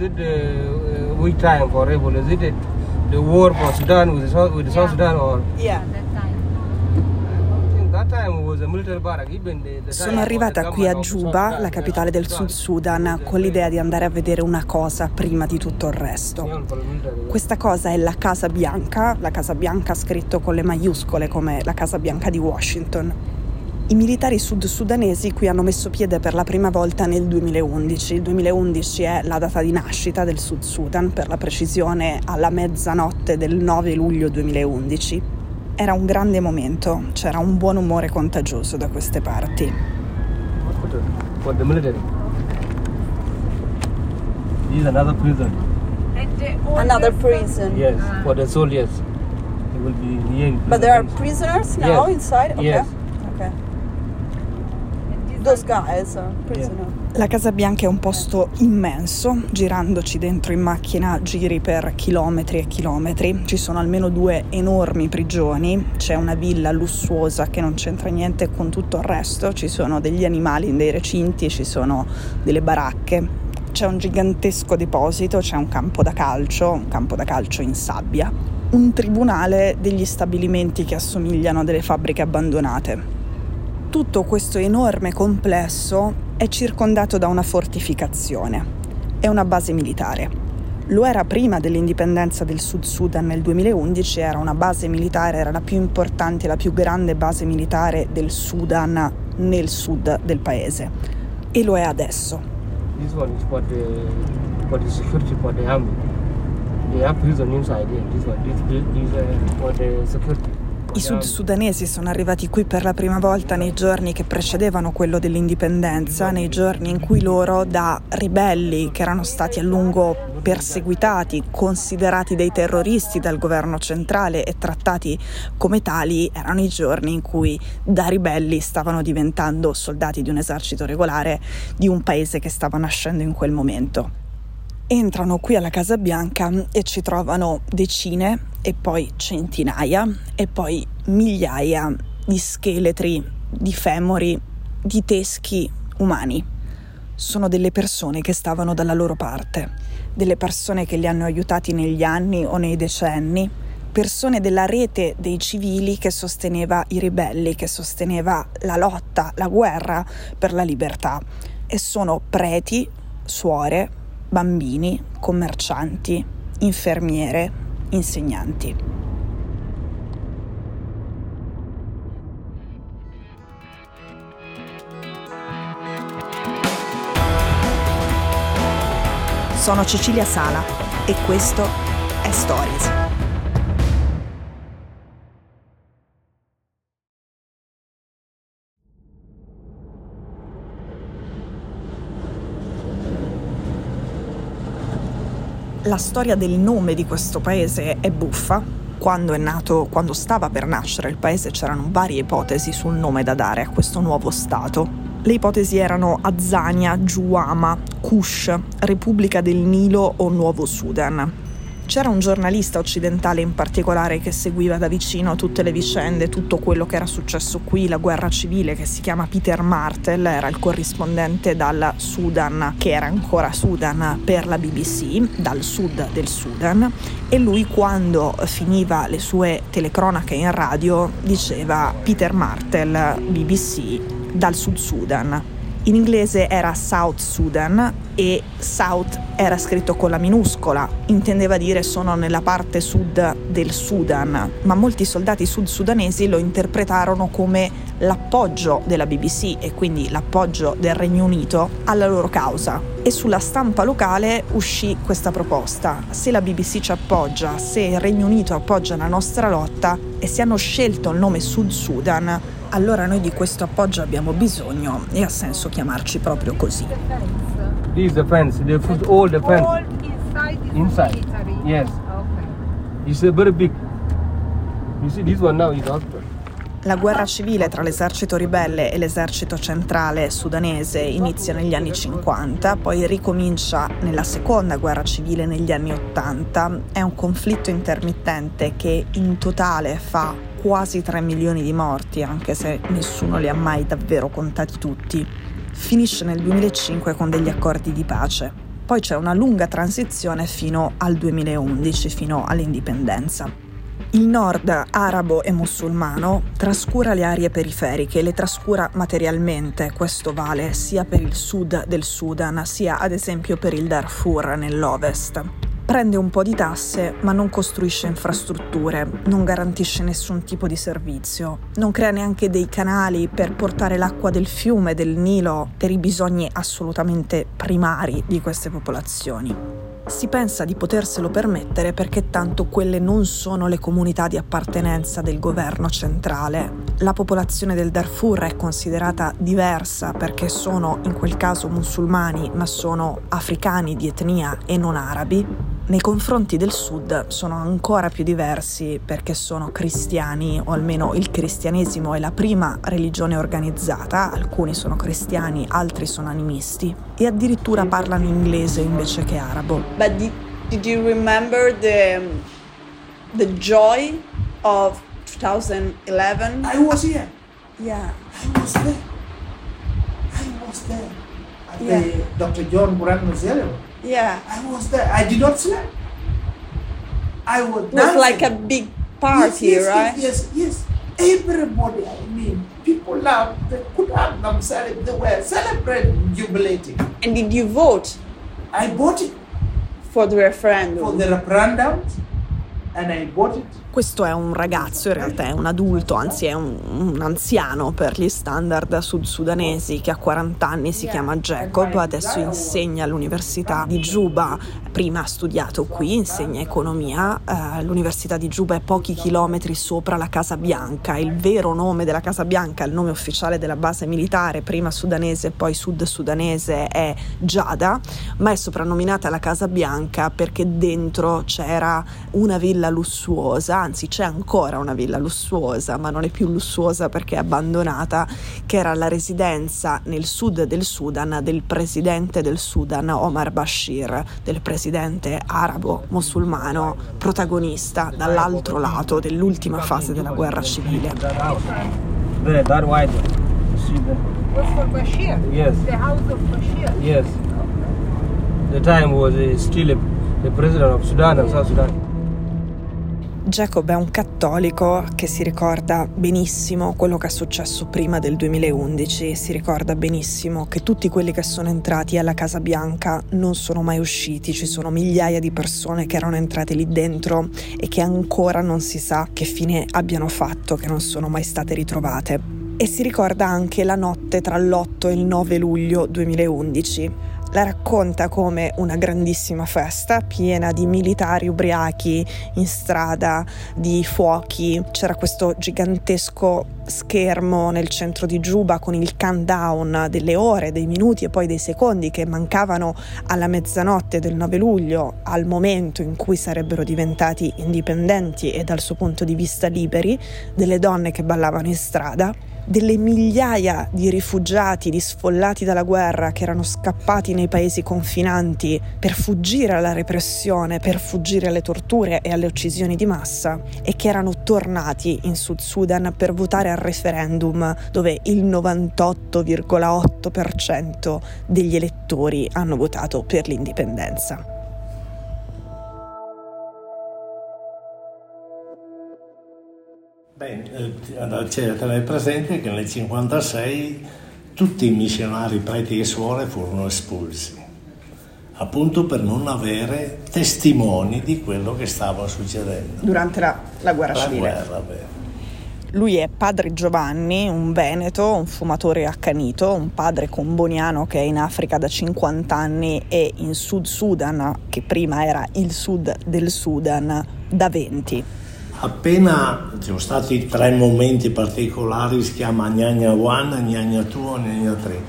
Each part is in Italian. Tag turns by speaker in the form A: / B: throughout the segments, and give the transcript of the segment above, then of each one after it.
A: it uh, which time for rebel? Is it the war for Sudan with, South, with South Sudan or?
B: Yeah.
C: Sono arrivata qui a Juba, la capitale del Sud Sudan, con l'idea di andare a vedere una cosa prima di tutto il resto. Questa cosa è la Casa Bianca, la Casa Bianca scritto con le maiuscole come la Casa Bianca di Washington. I militari sud-sudanesi qui hanno messo piede per la prima volta nel 2011. Il 2011 è la data di nascita del Sud Sudan, per la precisione alla mezzanotte del 9 luglio 2011. Era un grande momento, c'era un buon umore contagioso da queste parti.
A: For the military. This is another prison.
B: Another prison.
A: Yes, for the soldiers. They will be here.
B: But there are
A: prison.
B: prisoners now
A: Yes.
B: inside? Okay.
A: Yes.
B: Those guys.
C: La Casa Bianca è un posto immenso, girandoci dentro in macchina giri per chilometri e chilometri. Ci sono almeno due enormi prigioni, c'è una villa lussuosa che non c'entra niente con tutto il resto, ci sono degli animali in dei recinti, ci sono delle baracche. C'è un gigantesco deposito, c'è un campo da calcio, un campo da calcio in sabbia, un tribunale degli stabilimenti che assomigliano a delle fabbriche abbandonate. Tutto questo enorme complesso è circondato da una fortificazione. È una base militare. Lo era prima dell'indipendenza del Sud Sudan nel 2011, era una base militare, era la più importante, la più grande base militare del Sudan nel sud del paese. E lo è adesso.
A: This one is for the for the security for the army. They have prison inside.
C: I sud-sudanesi sono arrivati qui per la prima volta nei giorni che precedevano quello dell'indipendenza, nei giorni in cui loro, da ribelli che erano stati a lungo perseguitati, considerati dei terroristi dal governo centrale e trattati come tali, erano i giorni in cui da ribelli stavano diventando soldati di un esercito regolare di un paese che stava nascendo in quel momento entrano qui alla Casa Bianca e ci trovano decine e poi centinaia e poi migliaia di scheletri, di femori, di teschi umani. Sono delle persone che stavano dalla loro parte, delle persone che li hanno aiutati negli anni o nei decenni, persone della rete dei civili che sosteneva i ribelli, che sosteneva la lotta, la guerra per la libertà. E sono preti, suore, bambini, commercianti, infermiere, insegnanti. Sono Cecilia Sala e questo è Stories. La storia del nome di questo paese è buffa. Quando è nato, quando stava per nascere il paese c'erano varie ipotesi sul nome da dare a questo nuovo stato. Le ipotesi erano Azzania, Juama, Kush, Repubblica del Nilo o Nuovo Sudan. C'era un giornalista occidentale in particolare che seguiva da vicino tutte le vicende, tutto quello che era successo qui, la guerra civile, che si chiama Peter Martel, era il corrispondente dal Sudan, che era ancora Sudan, per la BBC, dal sud del Sudan, e lui quando finiva le sue telecronache in radio diceva Peter Martel, BBC, dal Sud Sudan. In inglese era South Sudan e South era scritto con la minuscola, intendeva dire sono nella parte sud del Sudan, ma molti soldati sud-sudanesi lo interpretarono come l'appoggio della BBC e quindi l'appoggio del Regno Unito alla loro causa. E sulla stampa locale uscì questa proposta. Se la BBC ci appoggia, se il Regno Unito appoggia la nostra lotta e se hanno scelto il nome Sud Sudan, allora noi di questo appoggio abbiamo bisogno e ha senso chiamarci proprio così.
A: This is the fence. They put all the fence
D: All inside is
A: inside.
D: military.
A: Yes.
D: Okay.
A: It's a very big. You see, this one now is hospital.
C: La guerra civile tra l'esercito ribelle e l'esercito centrale sudanese inizia negli anni 50, poi ricomincia nella seconda guerra civile negli anni 80. È un conflitto intermittente che in totale fa quasi 3 milioni di morti, anche se nessuno li ha mai davvero contati tutti. Finisce nel 2005 con degli accordi di pace. Poi c'è una lunga transizione fino al 2011, fino all'indipendenza. Il nord arabo e musulmano trascura le aree periferiche, le trascura materialmente, questo vale sia per il sud del Sudan, sia ad esempio per il Darfur nell'ovest prende un po' di tasse ma non costruisce infrastrutture, non garantisce nessun tipo di servizio, non crea neanche dei canali per portare l'acqua del fiume, del Nilo, per i bisogni assolutamente primari di queste popolazioni. Si pensa di poterselo permettere perché tanto quelle non sono le comunità di appartenenza del governo centrale. La popolazione del Darfur è considerata diversa perché sono in quel caso musulmani ma sono africani di etnia e non arabi nei confronti del sud sono ancora più diversi perché sono cristiani, o almeno il cristianesimo è la prima religione organizzata, alcuni sono cristiani, altri sono animisti, e addirittura parlano inglese invece che arabo.
B: But did, did you remember the, the joy of 2011?
E: I was here.
B: Yeah.
E: I was there. I was there.
B: Yeah.
E: the Dr. John Buran Museum.
B: Yeah.
E: I was there. I did not sleep. I was
B: It was like a big party,
E: yes, yes,
B: right?
E: Yes, yes, yes. Everybody, I mean, people laughed. They could have themselves. They were celebrating, jubilating.
B: And did you vote
E: I bought it
B: for the referendum?
E: for the referendum, and I bought it.
C: Questo è un ragazzo, in realtà è un adulto, anzi è un, un anziano per gli standard sud-sudanesi che a 40 anni si chiama Jacob, adesso insegna all'Università di Giuba, prima ha studiato qui, insegna economia, eh, l'Università di Giuba è pochi chilometri sopra la Casa Bianca, il vero nome della Casa Bianca, il nome ufficiale della base militare, prima sudanese e poi sud-sudanese è Giada, ma è soprannominata la Casa Bianca perché dentro c'era una villa lussuosa, anzi c'è ancora una villa lussuosa, ma non è più lussuosa perché è abbandonata, che era la residenza nel sud del Sudan del presidente del Sudan Omar Bashir, del presidente arabo musulmano protagonista dall'altro lato dell'ultima fase della guerra civile.
A: There, that white one. See there?
D: was for Bashir.
A: Yes.
D: The house of Bashir.
A: Yes. The time was uh, still a, the president of Sudan and South Sudan.
C: Jacob è un cattolico che si ricorda benissimo quello che è successo prima del 2011, si ricorda benissimo che tutti quelli che sono entrati alla Casa Bianca non sono mai usciti, ci sono migliaia di persone che erano entrate lì dentro e che ancora non si sa che fine abbiano fatto, che non sono mai state ritrovate. E si ricorda anche la notte tra l'8 e il 9 luglio 2011 la racconta come una grandissima festa piena di militari ubriachi in strada, di fuochi. C'era questo gigantesco schermo nel centro di Giuba con il countdown delle ore, dei minuti e poi dei secondi che mancavano alla mezzanotte del 9 luglio, al momento in cui sarebbero diventati indipendenti e dal suo punto di vista liberi, delle donne che ballavano in strada delle migliaia di rifugiati, di sfollati dalla guerra che erano scappati nei paesi confinanti per fuggire alla repressione, per fuggire alle torture e alle uccisioni di massa e che erano tornati in Sud Sudan per votare al referendum dove il 98,8% degli elettori hanno votato per l'indipendenza.
F: Eh, c'è tenere presente che nel 56 tutti i missionari, preti e suore furono espulsi, appunto per non avere testimoni di quello che stava succedendo.
C: Durante la, la guerra
F: La
C: civile.
F: guerra, beh.
C: Lui è padre Giovanni, un veneto, un fumatore accanito, un padre comboniano che è in Africa da 50 anni e in Sud Sudan, che prima era il sud del Sudan, da 20.
F: Appena ci sono stati tre momenti particolari, si chiama Gnagna 1, Gnagna 2 e Gnagna 3.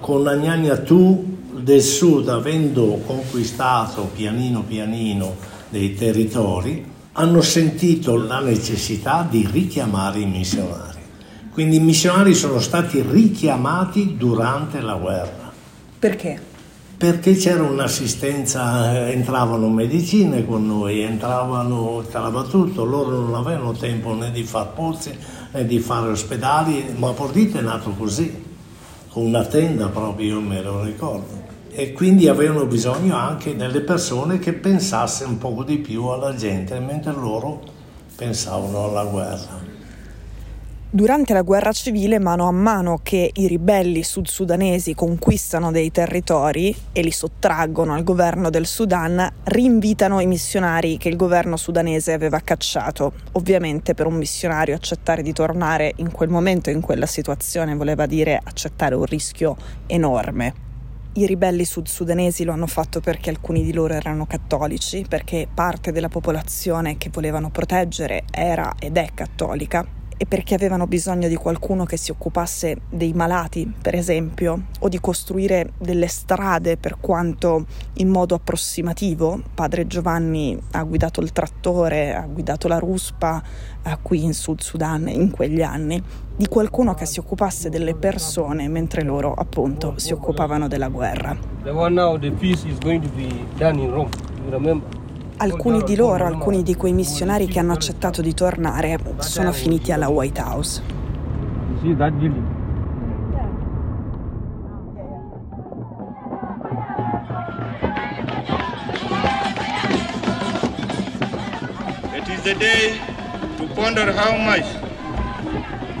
F: Con la Gnagna 2 del sud, avendo conquistato pianino pianino dei territori, hanno sentito la necessità di richiamare i missionari. Quindi i missionari sono stati richiamati durante la guerra
C: Perché?
F: Perché c'era un'assistenza, entravano medicine con noi, entravano, entrava tutto, loro non avevano tempo né di fare pozzi né di fare ospedali, ma Pordito è nato così, con una tenda proprio, io me lo ricordo. e quindi avevano bisogno anche delle persone che pensassero un poco di più alla gente, mentre loro pensavano alla guerra.
C: Durante la guerra civile, mano a mano che i ribelli sud-sudanesi conquistano dei territori e li sottraggono al governo del Sudan, rinvitano i missionari che il governo sudanese aveva cacciato. Ovviamente per un missionario accettare di tornare in quel momento, in quella situazione, voleva dire accettare un rischio enorme. I ribelli sud-sudanesi lo hanno fatto perché alcuni di loro erano cattolici, perché parte della popolazione che volevano proteggere era ed è cattolica e perché avevano bisogno di qualcuno che si occupasse dei malati, per esempio, o di costruire delle strade per quanto in modo approssimativo. Padre Giovanni ha guidato il trattore, ha guidato la ruspa eh, qui in Sud Sudan in quegli anni, di qualcuno che si occupasse delle persone mentre loro appunto si occupavano della guerra.
A: The one now, the peace is going to be done in Rome. You remember?
C: Alcuni di loro, alcuni di quei missionari che hanno accettato di tornare, sono finiti alla White House.
A: Building?
G: It is the day to ponder how much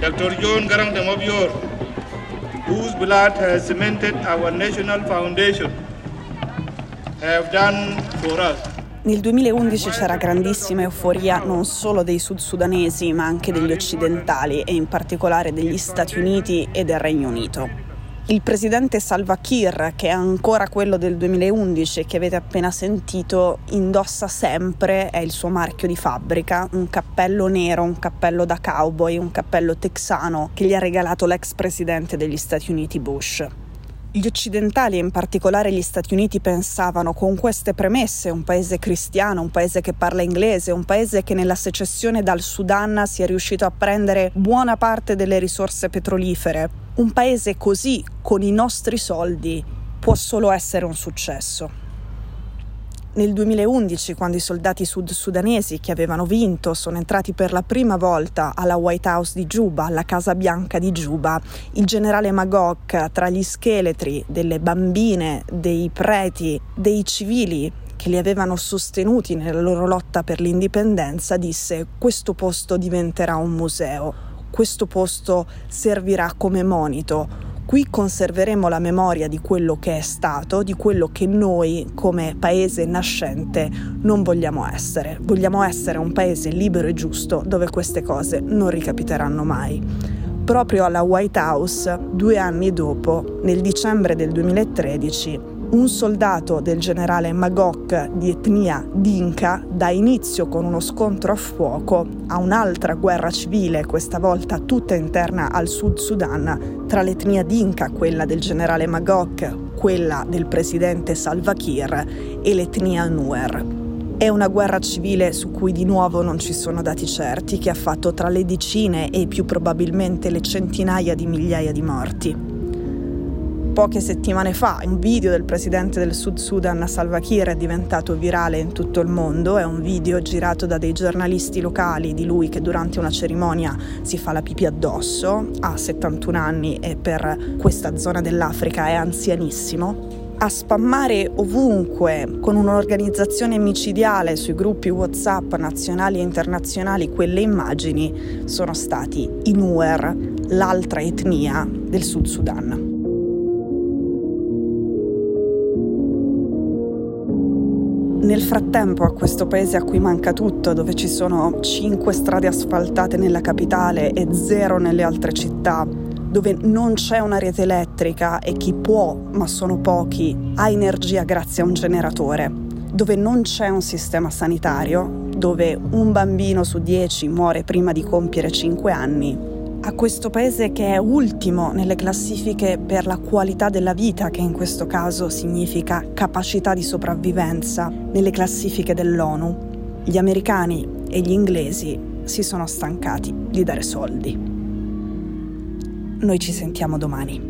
G: Dr. John Garang de Mobior, whose blood has cemented our national foundation, have done for us.
C: Nel 2011 c'era grandissima euforia non solo dei sud-sudanesi, ma anche degli occidentali e in particolare degli Stati Uniti e del Regno Unito. Il presidente Salva Kiir, che è ancora quello del 2011 che avete appena sentito, indossa sempre, è il suo marchio di fabbrica, un cappello nero, un cappello da cowboy, un cappello texano che gli ha regalato l'ex presidente degli Stati Uniti Bush. Gli occidentali, in particolare gli Stati Uniti, pensavano con queste premesse, un paese cristiano, un paese che parla inglese, un paese che nella secessione dal Sudan sia riuscito a prendere buona parte delle risorse petrolifere, un paese così, con i nostri soldi, può solo essere un successo. Nel 2011, quando i soldati sud-sudanesi che avevano vinto sono entrati per la prima volta alla White House di Juba, alla Casa Bianca di Juba, il generale Magog, tra gli scheletri delle bambine, dei preti, dei civili che li avevano sostenuti nella loro lotta per l'indipendenza, disse questo posto diventerà un museo, questo posto servirà come monito, Qui conserveremo la memoria di quello che è stato, di quello che noi come paese nascente non vogliamo essere. Vogliamo essere un paese libero e giusto dove queste cose non ricapiteranno mai. Proprio alla White House, due anni dopo, nel dicembre del 2013, un soldato del generale Magok di etnia Dinka dà inizio con uno scontro a fuoco a un'altra guerra civile, questa volta tutta interna al Sud Sudan, tra l'etnia Dinka, quella del generale Magok, quella del presidente Salva Kiir e l'etnia Nuer. È una guerra civile su cui di nuovo non ci sono dati certi, che ha fatto tra le decine e più probabilmente le centinaia di migliaia di morti poche settimane fa un video del presidente del Sud Sudan Salva Kiir è diventato virale in tutto il mondo, è un video girato da dei giornalisti locali di lui che durante una cerimonia si fa la pipì addosso, ha 71 anni e per questa zona dell'Africa è anzianissimo. A spammare ovunque con un'organizzazione micidiale sui gruppi WhatsApp nazionali e internazionali quelle immagini sono stati i Nuer, l'altra etnia del Sud Sudan. Nel frattempo a questo paese a cui manca tutto, dove ci sono 5 strade asfaltate nella capitale e zero nelle altre città, dove non c'è una rete elettrica e chi può, ma sono pochi, ha energia grazie a un generatore, dove non c'è un sistema sanitario, dove un bambino su 10 muore prima di compiere 5 anni, a questo paese che è ultimo nelle classifiche per la qualità della vita, che in questo caso significa capacità di sopravvivenza, nelle classifiche dell'ONU, gli americani e gli inglesi si sono stancati di dare soldi. Noi ci sentiamo domani.